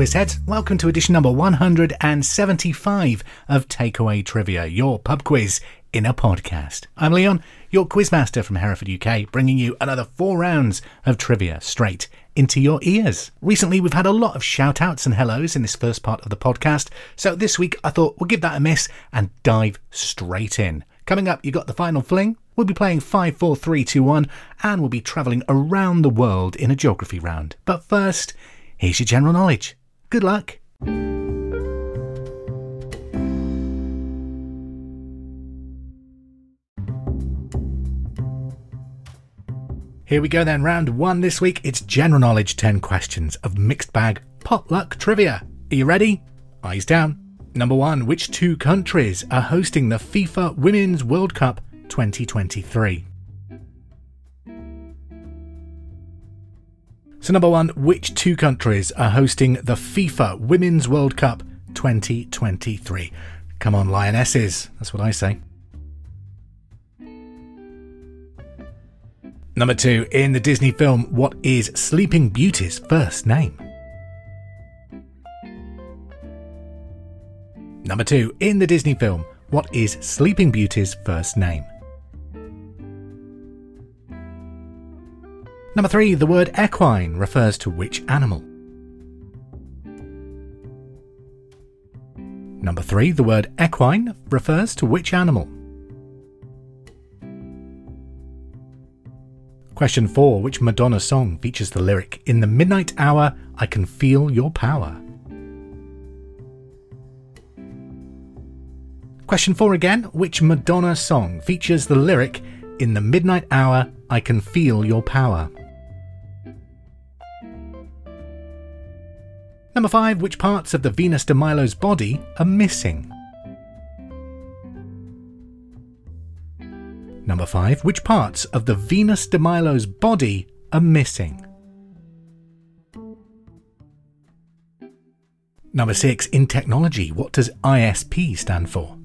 Quizheads. Welcome to edition number 175 of Takeaway Trivia, your pub quiz in a podcast. I'm Leon, your quizmaster from Hereford, UK, bringing you another four rounds of trivia straight into your ears. Recently, we've had a lot of shout outs and hellos in this first part of the podcast, so this week I thought we'll give that a miss and dive straight in. Coming up, you got the final fling. We'll be playing 5, 4, 3, 2, 1, and we'll be travelling around the world in a geography round. But first, here's your general knowledge. Good luck. Here we go then, round one this week. It's general knowledge 10 questions of mixed bag potluck trivia. Are you ready? Eyes down. Number one, which two countries are hosting the FIFA Women's World Cup 2023? So, number one, which two countries are hosting the FIFA Women's World Cup 2023? Come on, Lionesses. That's what I say. Number two, in the Disney film, what is Sleeping Beauty's first name? Number two, in the Disney film, what is Sleeping Beauty's first name? Number three, the word equine refers to which animal? Number three, the word equine refers to which animal? Question 4 Which Madonna song features the lyric, In the midnight hour, I can feel your power? Question 4 again Which Madonna song features the lyric, In the midnight hour, I can feel your power? Number 5 Which parts of the Venus de Milo's body are missing? Number 5. Which parts of the Venus de Milo's body are missing? Number 6. In technology, what does ISP stand for?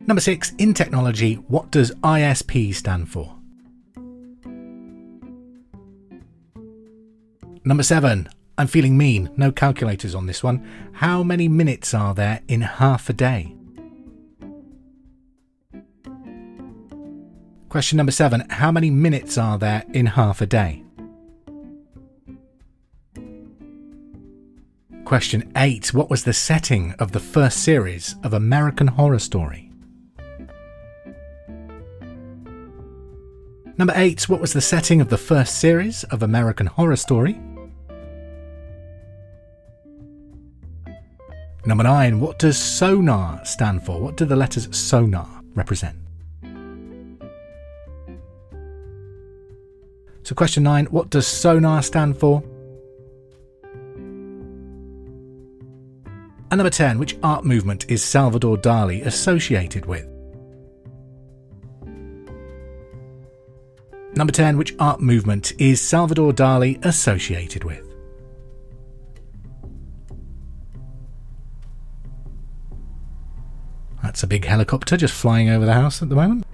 Number 6. In technology, what does ISP stand for? Number 7. I'm feeling mean. No calculators on this one. How many minutes are there in half a day? Question number seven How many minutes are there in half a day? Question 8 What was the setting of the first series of American Horror Story? Number 8 What was the setting of the first series of American Horror Story? Number 9 What does sonar stand for? What do the letters sonar represent? So, question nine what does sonar stand for? And number 10, which art movement is Salvador Dali associated with? Number 10, which art movement is Salvador Dali associated with? That's a big helicopter just flying over the house at the moment.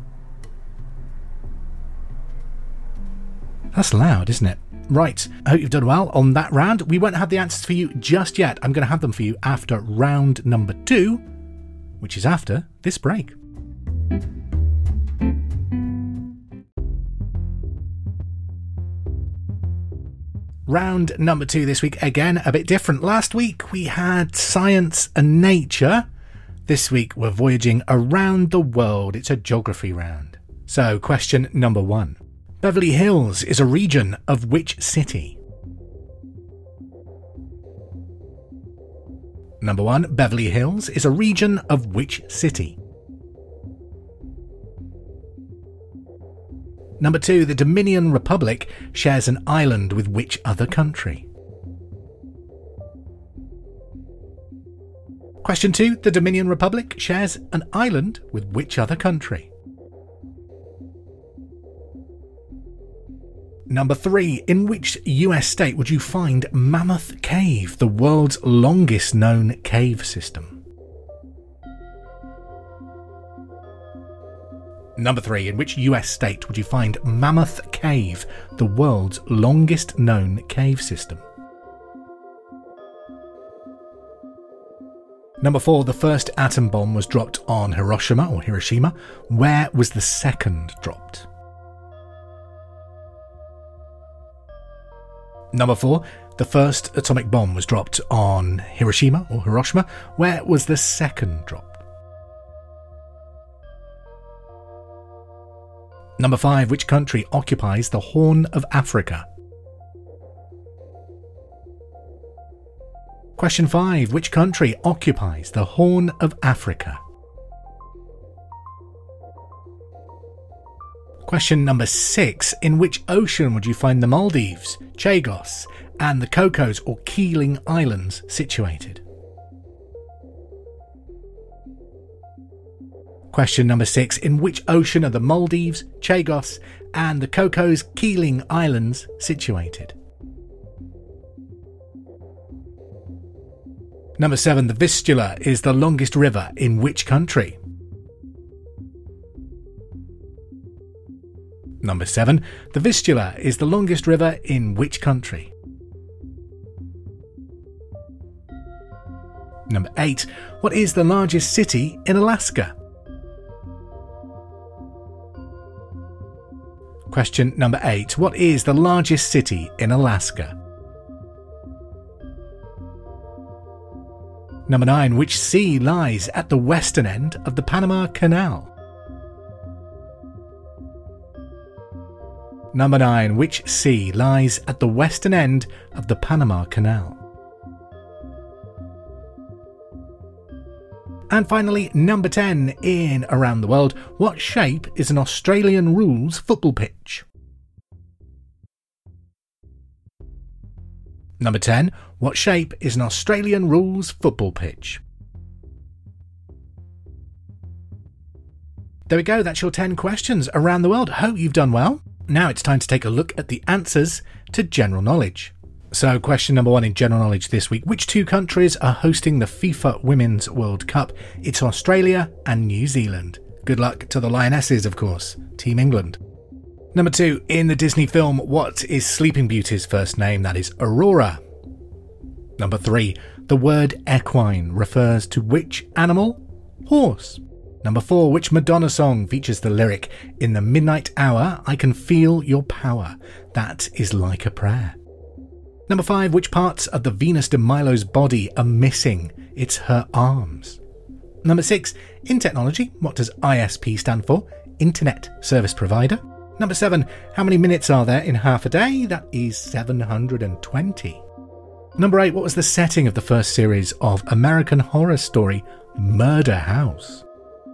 That's loud, isn't it? Right, I hope you've done well on that round. We won't have the answers for you just yet. I'm going to have them for you after round number two, which is after this break. Round number two this week, again, a bit different. Last week we had science and nature. This week we're voyaging around the world. It's a geography round. So, question number one Beverly Hills is a region of which city? Number one, Beverly Hills is a region of which city? Number two, the Dominican Republic shares an island with which other country? Question two, the Dominican Republic shares an island with which other country? Number three, in which US state would you find Mammoth Cave, the world's longest known cave system? Number three, in which US state would you find Mammoth Cave, the world's longest known cave system? Number four, the first atom bomb was dropped on Hiroshima or Hiroshima. Where was the second dropped? Number four, the first atomic bomb was dropped on Hiroshima or Hiroshima. Where was the second dropped? Number five, which country occupies the Horn of Africa? Question 5. Which country occupies the Horn of Africa? Question number 6. In which ocean would you find the Maldives, Chagos, and the Cocos or Keeling Islands situated? Question number 6. In which ocean are the Maldives, Chagos, and the Cocos Keeling Islands situated? Number seven, the Vistula is the longest river in which country? Number seven, the Vistula is the longest river in which country? Number eight, what is the largest city in Alaska? Question number eight, what is the largest city in Alaska? Number 9. Which sea lies at the western end of the Panama Canal? Number 9. Which sea lies at the western end of the Panama Canal? And finally, number 10 in Around the World, what shape is an Australian rules football pitch? Number 10. What shape is an Australian rules football pitch? There we go, that's your 10 questions around the world. Hope you've done well. Now it's time to take a look at the answers to general knowledge. So, question number one in general knowledge this week Which two countries are hosting the FIFA Women's World Cup? It's Australia and New Zealand. Good luck to the Lionesses, of course, Team England. Number two, in the Disney film, what is Sleeping Beauty's first name? That is Aurora. Number three, the word equine refers to which animal? Horse. Number four, which Madonna song features the lyric, In the midnight hour, I can feel your power? That is like a prayer. Number five, which parts of the Venus de Milo's body are missing? It's her arms. Number six, in technology, what does ISP stand for? Internet Service Provider. Number seven, how many minutes are there in half a day? That is 720. Number eight, what was the setting of the first series of American Horror Story, Murder House?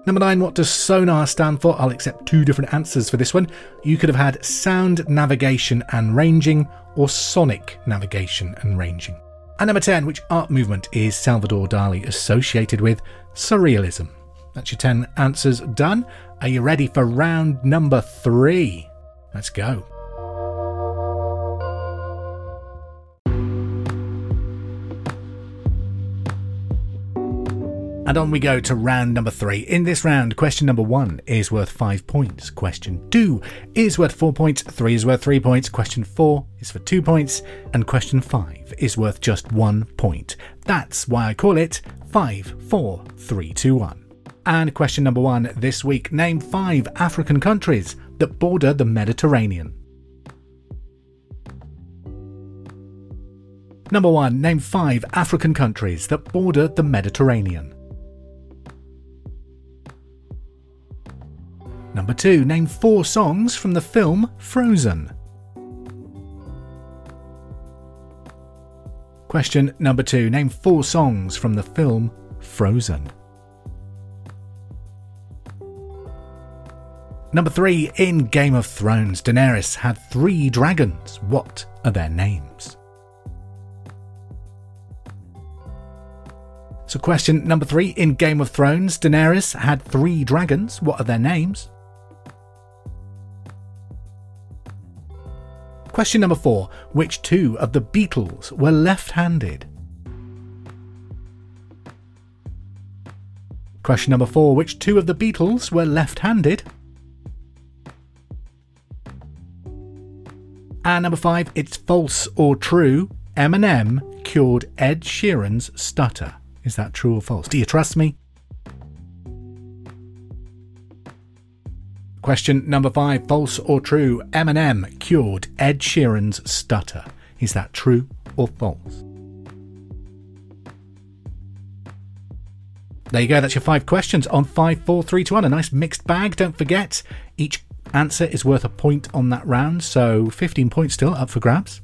Number nine, what does sonar stand for? I'll accept two different answers for this one. You could have had sound navigation and ranging or sonic navigation and ranging. And number 10, which art movement is Salvador Dali associated with? Surrealism. That's your 10 answers done. Are you ready for round number three? Let's go. And on we go to round number three. In this round, question number one is worth five points. Question two is worth four points. Three is worth three points. Question four is for two points. And question five is worth just one point. That's why I call it five, four, three, two, one. And question number one this week name five African countries that border the Mediterranean. Number one, name five African countries that border the Mediterranean. Number two, name four songs from the film Frozen. Question number two, name four songs from the film Frozen. Number three, in Game of Thrones, Daenerys had three dragons. What are their names? So, question number three, in Game of Thrones, Daenerys had three dragons. What are their names? Question number four, which two of the Beatles were left handed? Question number four, which two of the Beatles were left handed? And number five, it's false or true. Eminem cured Ed Sheeran's stutter. Is that true or false? Do you trust me? Question number five false or true? Eminem cured Ed Sheeran's stutter. Is that true or false? There you go, that's your five questions on 5, 4, 3 to 1. A nice mixed bag. Don't forget, each answer is worth a point on that round, so 15 points still up for grabs.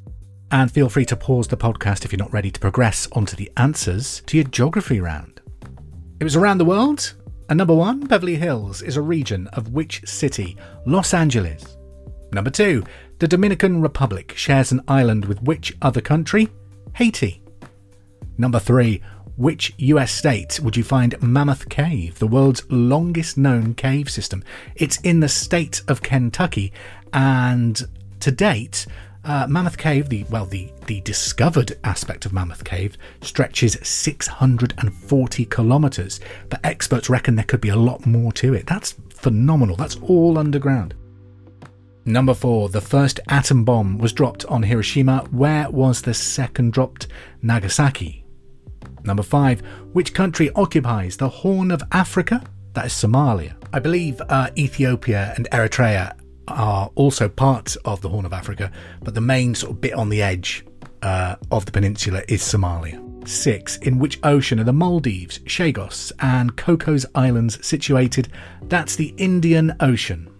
And feel free to pause the podcast if you're not ready to progress onto the answers to your geography round. It was around the world, and number one, Beverly Hills is a region of which city? Los Angeles. Number two, the Dominican Republic shares an island with which other country? Haiti. Number three, which US state would you find Mammoth Cave, the world's longest known cave system? It's in the state of Kentucky, and to date, uh, Mammoth Cave, the well, the the discovered aspect of Mammoth Cave stretches 640 kilometers, but experts reckon there could be a lot more to it. That's phenomenal. That's all underground. Number four, the first atom bomb was dropped on Hiroshima. Where was the second dropped? Nagasaki. Number five, which country occupies the Horn of Africa? That is Somalia. I believe uh, Ethiopia and Eritrea are also part of the Horn of Africa, but the main sort of bit on the edge uh, of the peninsula is Somalia. Six, in which ocean are the Maldives, Chagos, and Cocos Islands situated? That's the Indian Ocean.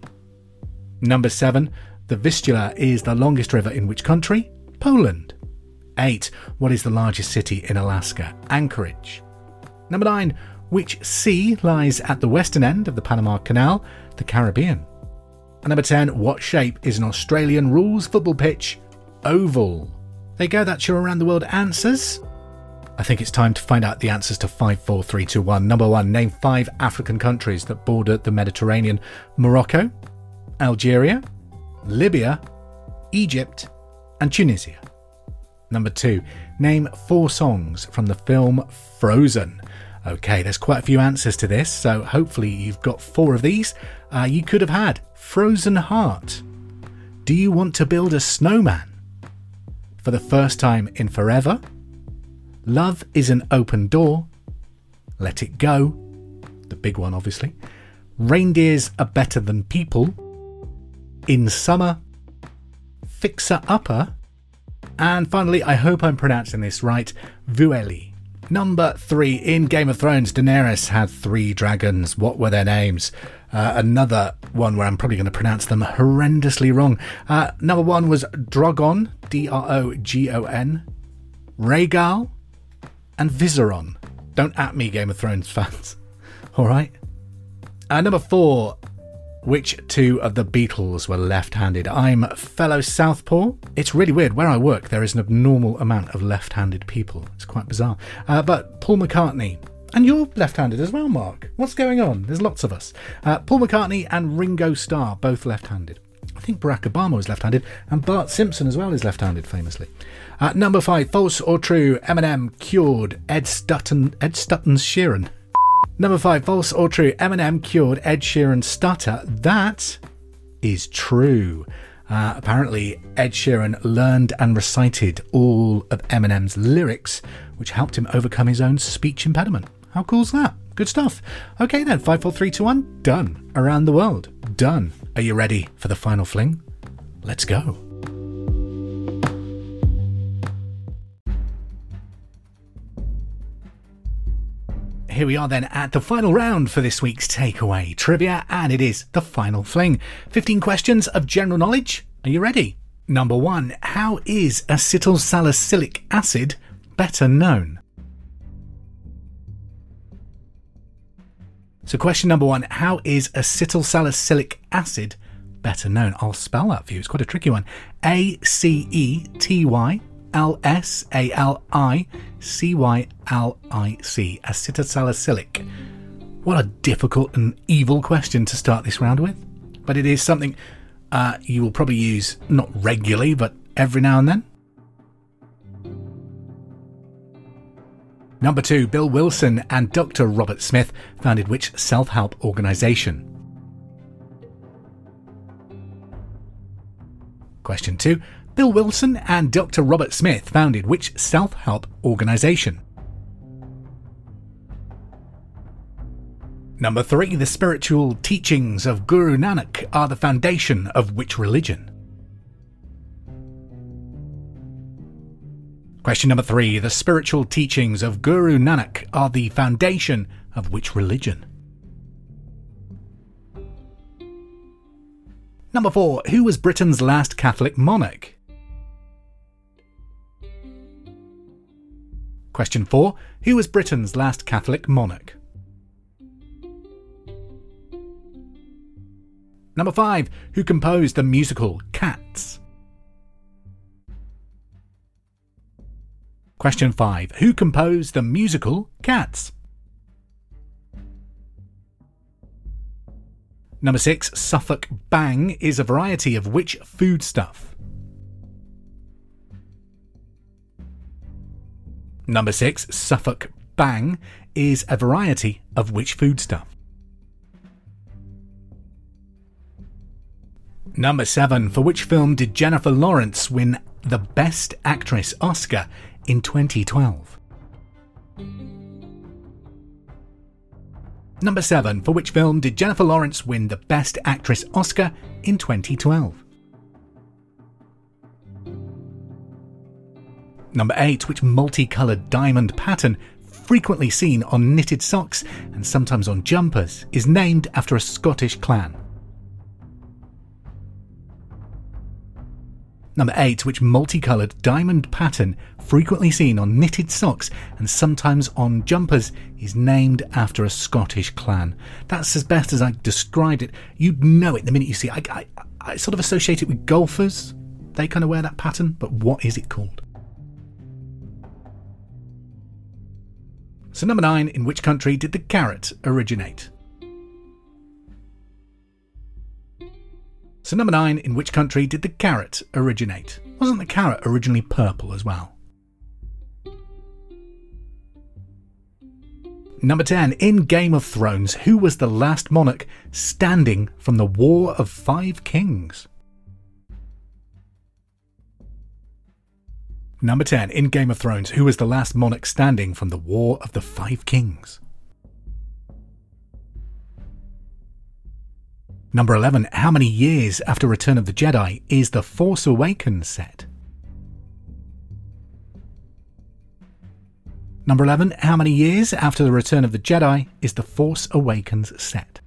Number seven, the Vistula is the longest river in which country? Poland. 8. What is the largest city in Alaska? Anchorage. Number 9. Which sea lies at the western end of the Panama Canal? The Caribbean. And number 10. What shape is an Australian rules football pitch? Oval. There you go, that's your around the world answers. I think it's time to find out the answers to 54321. Number 1. Name 5 African countries that border the Mediterranean Morocco, Algeria, Libya, Egypt, and Tunisia. Number two, name four songs from the film Frozen. Okay, there's quite a few answers to this, so hopefully you've got four of these. Uh, you could have had Frozen Heart. Do you want to build a snowman? For the first time in forever? Love is an open door. Let it go. The big one, obviously. Reindeers are better than people. In summer. Fixer upper. And finally, I hope I'm pronouncing this right, Vuelie. Number three, in Game of Thrones, Daenerys had three dragons. What were their names? Uh, another one where I'm probably going to pronounce them horrendously wrong. Uh, number one was Drogon, D R O G O N, Rhaegal, and Viseron. Don't at me, Game of Thrones fans. All right. Uh, number four, which two of the Beatles were left handed? I'm fellow Southpaw. It's really weird. Where I work, there is an abnormal amount of left handed people. It's quite bizarre. Uh, but Paul McCartney. And you're left handed as well, Mark. What's going on? There's lots of us. Uh, Paul McCartney and Ringo Starr, both left handed. I think Barack Obama was left handed, and Bart Simpson as well is left handed, famously. Uh, number five, false or true? Eminem cured Ed Stutton, Ed Stutton's Sheeran. Number five, false or true? Eminem cured Ed Sheeran's stutter. That is true. Uh, apparently, Ed Sheeran learned and recited all of Eminem's lyrics, which helped him overcome his own speech impediment. How cool's that? Good stuff. Okay then, five, four, three, two, one. Done. Around the world. Done. Are you ready for the final fling? Let's go. Here we are then at the final round for this week's takeaway trivia, and it is the final fling. 15 questions of general knowledge. Are you ready? Number one How is acetylsalicylic acid better known? So, question number one How is acetylsalicylic acid better known? I'll spell that for you. It's quite a tricky one. A C E T Y L S A L I C Y L I C, acetylsalicylic. What a difficult and evil question to start this round with. But it is something uh, you will probably use not regularly, but every now and then. Number two, Bill Wilson and Dr. Robert Smith founded which self help organisation? Question two, Bill Wilson and Dr. Robert Smith founded which self help organisation? Number three, the spiritual teachings of Guru Nanak are the foundation of which religion? Question number three, the spiritual teachings of Guru Nanak are the foundation of which religion? Number four, who was Britain's last Catholic monarch? Question four, who was Britain's last Catholic monarch? Number 5. Who composed the musical Cats? Question 5. Who composed the musical Cats? Number 6. Suffolk Bang is a variety of which foodstuff? Number 6. Suffolk Bang is a variety of which foodstuff? Number 7. For which film did Jennifer Lawrence win the Best Actress Oscar in 2012? Number 7. For which film did Jennifer Lawrence win the Best Actress Oscar in 2012? Number 8. Which multicoloured diamond pattern, frequently seen on knitted socks and sometimes on jumpers, is named after a Scottish clan? Number 8, which multicoloured diamond pattern, frequently seen on knitted socks and sometimes on jumpers, is named after a Scottish clan. That's as best as I described it. You'd know it the minute you see it. I, I, I sort of associate it with golfers. They kind of wear that pattern, but what is it called? So, number 9, in which country did the carrot originate? So, number nine, in which country did the carrot originate? Wasn't the carrot originally purple as well? Number 10, in Game of Thrones, who was the last monarch standing from the War of Five Kings? Number 10, in Game of Thrones, who was the last monarch standing from the War of the Five Kings? Number 11. How many years after Return of the Jedi is The Force Awakens set? Number 11. How many years after the Return of the Jedi is The Force Awakens set?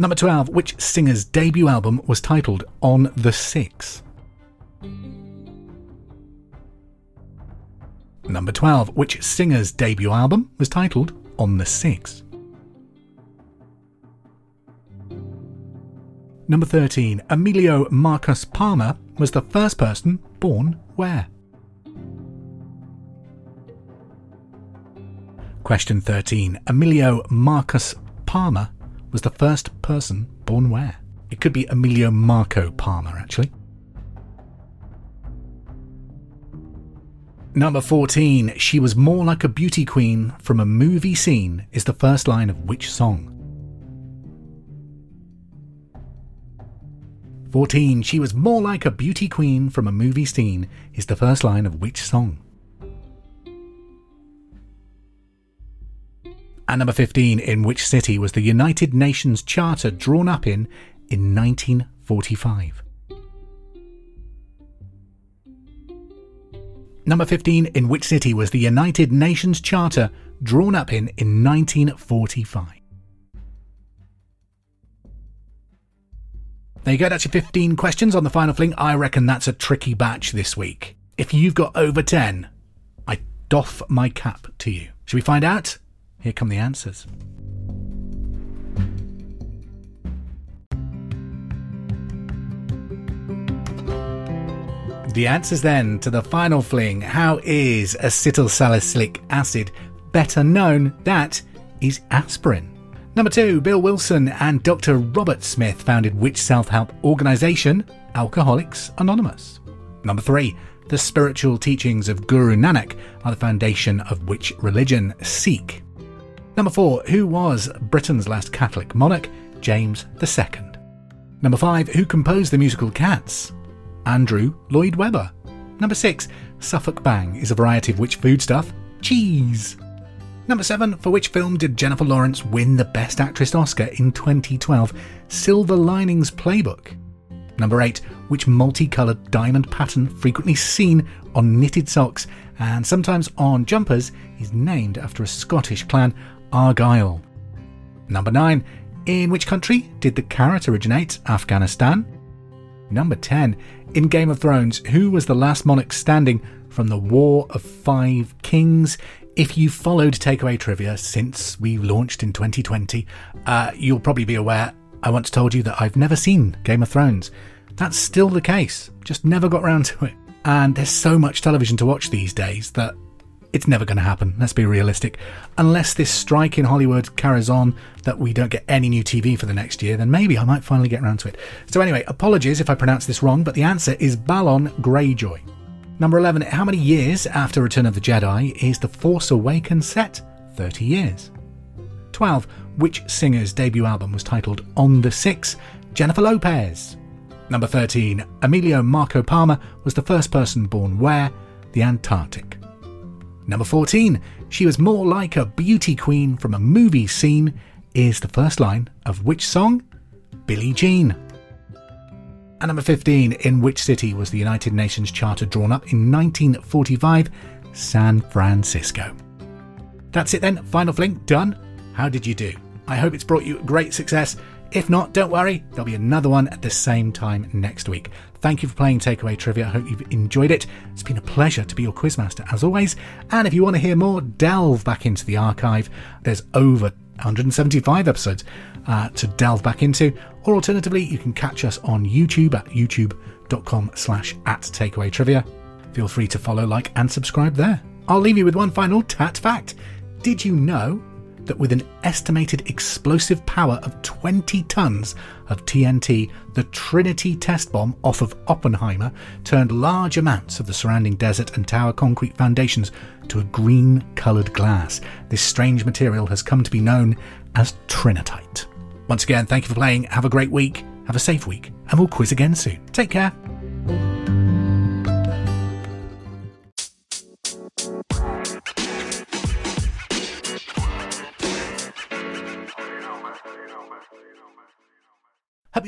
Number 12. Which singer's debut album was titled On the Six? Number 12. Which singer's debut album was titled On the Six? Number 13. Emilio Marcus Palmer was the first person born where? Question 13. Emilio Marcus Palmer was the first person born where? It could be Emilio Marco Palmer, actually. Number 14. She was more like a beauty queen from a movie scene is the first line of which song? 14. She was more like a beauty queen from a movie scene is the first line of which song? And number 15. In which city was the United Nations Charter drawn up in in 1945? Number 15. In which city was the United Nations Charter drawn up in in 1945? There you go, that's your 15 questions on the final fling. I reckon that's a tricky batch this week. If you've got over 10, I doff my cap to you. Should we find out? Here come the answers. The answers then to the final fling. How is acetylsalicylic acid better known? That is aspirin. Number two, Bill Wilson and Dr. Robert Smith founded which self help organisation? Alcoholics Anonymous. Number three, the spiritual teachings of Guru Nanak are the foundation of which religion? Sikh. Number four, who was Britain's last Catholic monarch? James II. Number 5. Who composed the musical Cats? Andrew Lloyd Webber. Number 6. Suffolk Bang is a variety of which foodstuff? Cheese. Number 7. For which film did Jennifer Lawrence win the Best Actress Oscar in 2012? Silver Linings Playbook. Number 8. Which multicoloured diamond pattern frequently seen on knitted socks and sometimes on jumpers is named after a Scottish clan, Argyll? Number 9. In which country did the carrot originate? Afghanistan. Number 10. In Game of Thrones, who was the last monarch standing from the War of Five Kings? If you followed Takeaway Trivia since we launched in 2020, uh, you'll probably be aware I once told you that I've never seen Game of Thrones. That's still the case, just never got round to it. And there's so much television to watch these days that it's never going to happen, let's be realistic. Unless this strike in Hollywood carries on, that we don't get any new TV for the next year, then maybe I might finally get around to it. So, anyway, apologies if I pronounce this wrong, but the answer is Balon Greyjoy. Number 11. How many years after Return of the Jedi is The Force Awakens set? 30 years. 12. Which singer's debut album was titled On the Six? Jennifer Lopez. Number 13. Emilio Marco Palmer was the first person born where? The Antarctic. Number 14. She was more like a beauty queen from a movie scene is the first line of which song? Billie Jean. And number 15. In which city was the United Nations Charter drawn up in 1945? San Francisco. That's it then. Final fling done. How did you do? I hope it's brought you great success. If not, don't worry, there'll be another one at the same time next week. Thank you for playing Takeaway Trivia. I hope you've enjoyed it. It's been a pleasure to be your quizmaster as always. And if you want to hear more, delve back into the archive. There's over 175 episodes uh, to delve back into. Or alternatively, you can catch us on YouTube at youtube.com slash at takeaway trivia. Feel free to follow, like, and subscribe there. I'll leave you with one final tat fact. Did you know that with an estimated explosive power of 20 tons of TNT, the Trinity test bomb off of Oppenheimer turned large amounts of the surrounding desert and tower concrete foundations to a green coloured glass. This strange material has come to be known as Trinitite. Once again, thank you for playing. Have a great week. Have a safe week. And we'll quiz again soon. Take care.